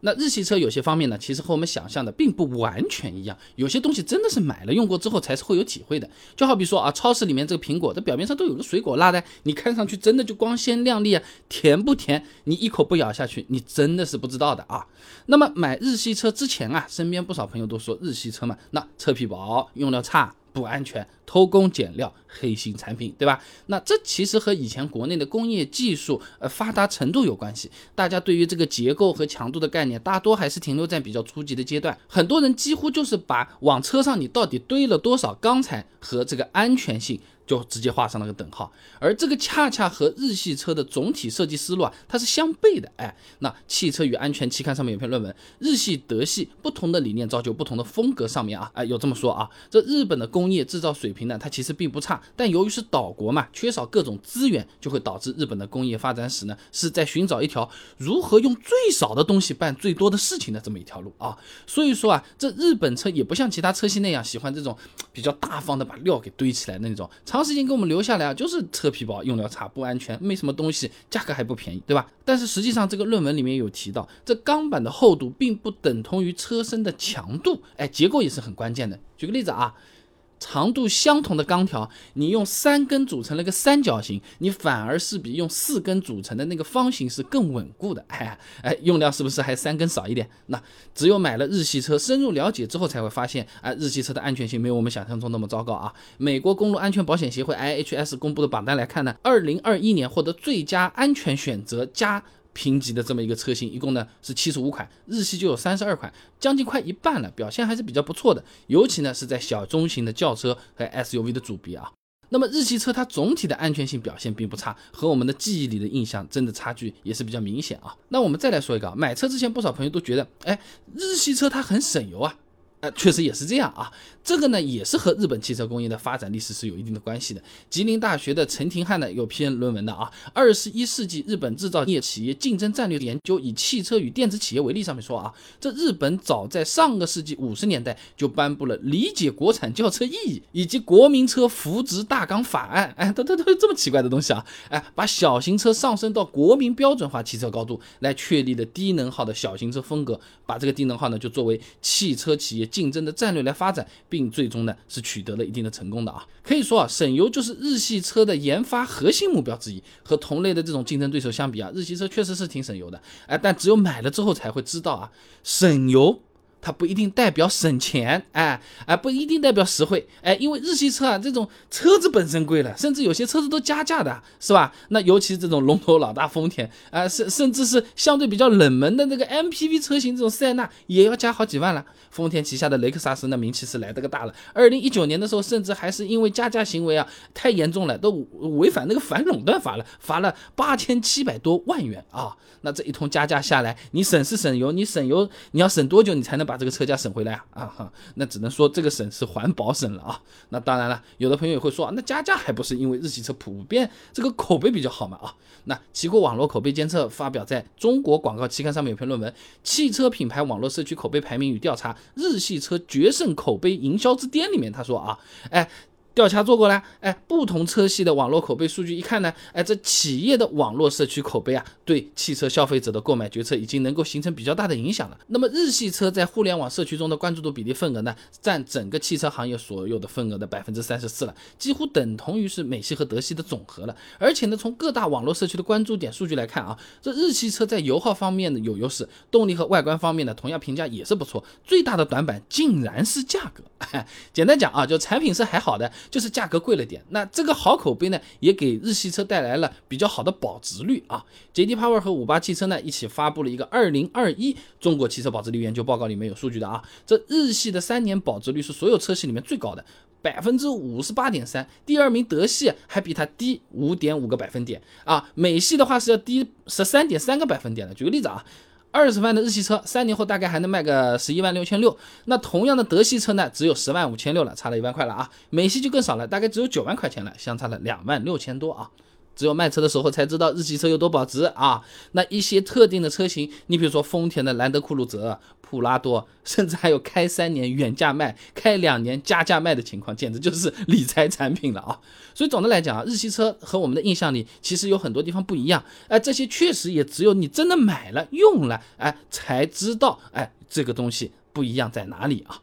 那日系车有些方面呢，其实和我们想象的并不完全一样，有些东西真的是买了用过之后才是会有体会的。就好比说啊，超市里面这个苹果，这表面上都有个水果蜡的，你看上去真的就光鲜亮丽啊，甜不甜？你一口不咬下去，你真的是不知道的啊。那么买日系车之前啊，身边不少朋友都说日系车嘛，那车皮薄，用料差。不安全，偷工减料，黑心产品，对吧？那这其实和以前国内的工业技术呃发达程度有关系。大家对于这个结构和强度的概念，大多还是停留在比较初级的阶段。很多人几乎就是把往车上你到底堆了多少钢材和这个安全性。就直接画上了个等号，而这个恰恰和日系车的总体设计思路啊，它是相悖的。哎，那《汽车与安全》期刊上面有篇论文，日系、德系不同的理念造就不同的风格。上面啊，哎，有这么说啊，这日本的工业制造水平呢，它其实并不差，但由于是岛国嘛，缺少各种资源，就会导致日本的工业发展史呢，是在寻找一条如何用最少的东西办最多的事情的这么一条路啊。所以说啊，这日本车也不像其他车系那样喜欢这种比较大方的把料给堆起来的那种。长时间给我们留下来啊，就是车皮薄，用料差，不安全，没什么东西，价格还不便宜，对吧？但是实际上这个论文里面有提到，这钢板的厚度并不等同于车身的强度，哎，结构也是很关键的。举个例子啊。长度相同的钢条，你用三根组成了个三角形，你反而是比用四根组成的那个方形是更稳固的。哎哎，用料是不是还三根少一点？那只有买了日系车，深入了解之后才会发现，啊，日系车的安全性没有我们想象中那么糟糕啊。美国公路安全保险协会 IHS 公布的榜单来看呢，二零二一年获得最佳安全选择加。评级的这么一个车型，一共呢是七十五款，日系就有三十二款，将近快一半了，表现还是比较不错的。尤其呢是在小中型的轿车和 SUV 的组别啊。那么日系车它总体的安全性表现并不差，和我们的记忆里的印象真的差距也是比较明显啊。那我们再来说一个，买车之前不少朋友都觉得，哎，日系车它很省油啊。呃，确实也是这样啊。这个呢，也是和日本汽车工业的发展历史是有一定的关系的。吉林大学的陈廷汉呢，有篇论文的啊，《二十一世纪日本制造业企业竞争战略研究》，以汽车与电子企业为例，上面说啊，这日本早在上个世纪五十年代就颁布了理解国产轿车意义以及国民车扶植大纲法案。哎，都都都这么奇怪的东西啊！哎，把小型车上升到国民标准化汽车高度，来确立的低能耗的小型车风格，把这个低能耗呢，就作为汽车企业。竞争的战略来发展，并最终呢是取得了一定的成功的啊。可以说啊，省油就是日系车的研发核心目标之一。和同类的这种竞争对手相比啊，日系车确实是挺省油的。哎，但只有买了之后才会知道啊，省油。它不一定代表省钱，哎哎，不一定代表实惠，哎，因为日系车啊，这种车子本身贵了，甚至有些车子都加价的，是吧？那尤其这种龙头老大丰田，啊，甚甚至是相对比较冷门的那个 MPV 车型，这种塞纳也要加好几万了。丰田旗下的雷克萨斯那名气是来得个大了。二零一九年的时候，甚至还是因为加价行为啊太严重了，都违反那个反垄断法了，罚了八千七百多万元啊。那这一通加价下来，你省是省油，你省油你要省多久，你才能把这个车价省回来啊？哈，那只能说这个省是环保省了啊。那当然了，有的朋友也会说，那加价还不是因为日系车普遍这个口碑比较好嘛？啊，那奇酷网络口碑监测发表在中国广告期刊上面有篇论文《汽车品牌网络社区口碑排名与调查：日系车决胜口碑营销之巅》里面，他说啊，哎。调查做过了，哎，不同车系的网络口碑数据一看呢，哎，这企业的网络社区口碑啊，对汽车消费者的购买决策已经能够形成比较大的影响了。那么日系车在互联网社区中的关注度比例份额呢，占整个汽车行业所有的份额的百分之三十四了，几乎等同于是美系和德系的总和了。而且呢，从各大网络社区的关注点数据来看啊，这日系车在油耗方面呢有优势，动力和外观方面呢同样评价也是不错。最大的短板竟然是价格。简单讲啊，就产品是还好的。就是价格贵了点，那这个好口碑呢，也给日系车带来了比较好的保值率啊。JD Power 和五八汽车呢一起发布了一个二零二一中国汽车保值率研究报告，里面有数据的啊。这日系的三年保值率是所有车系里面最高的，百分之五十八点三。第二名德系还比它低五点五个百分点啊。美系的话是要低十三点三个百分点的。举个例子啊。二十万的日系车，三年后大概还能卖个十一万六千六。那同样的德系车呢，只有十万五千六了，差了一万块了啊。美系就更少了，大概只有九万块钱了，相差了两万六千多啊。只有卖车的时候才知道日系车有多保值啊。那一些特定的车型，你比如说丰田的兰德酷路泽、普拉多，甚至还有开三年原价卖、开两年加价卖的情况，简直就是理财产品了啊。所以总的来讲啊，日系车和我们的印象里其实有很多地方不一样。哎，这些确实也只有你真的买了用了，哎，才知道哎这个东西不一样在哪里啊。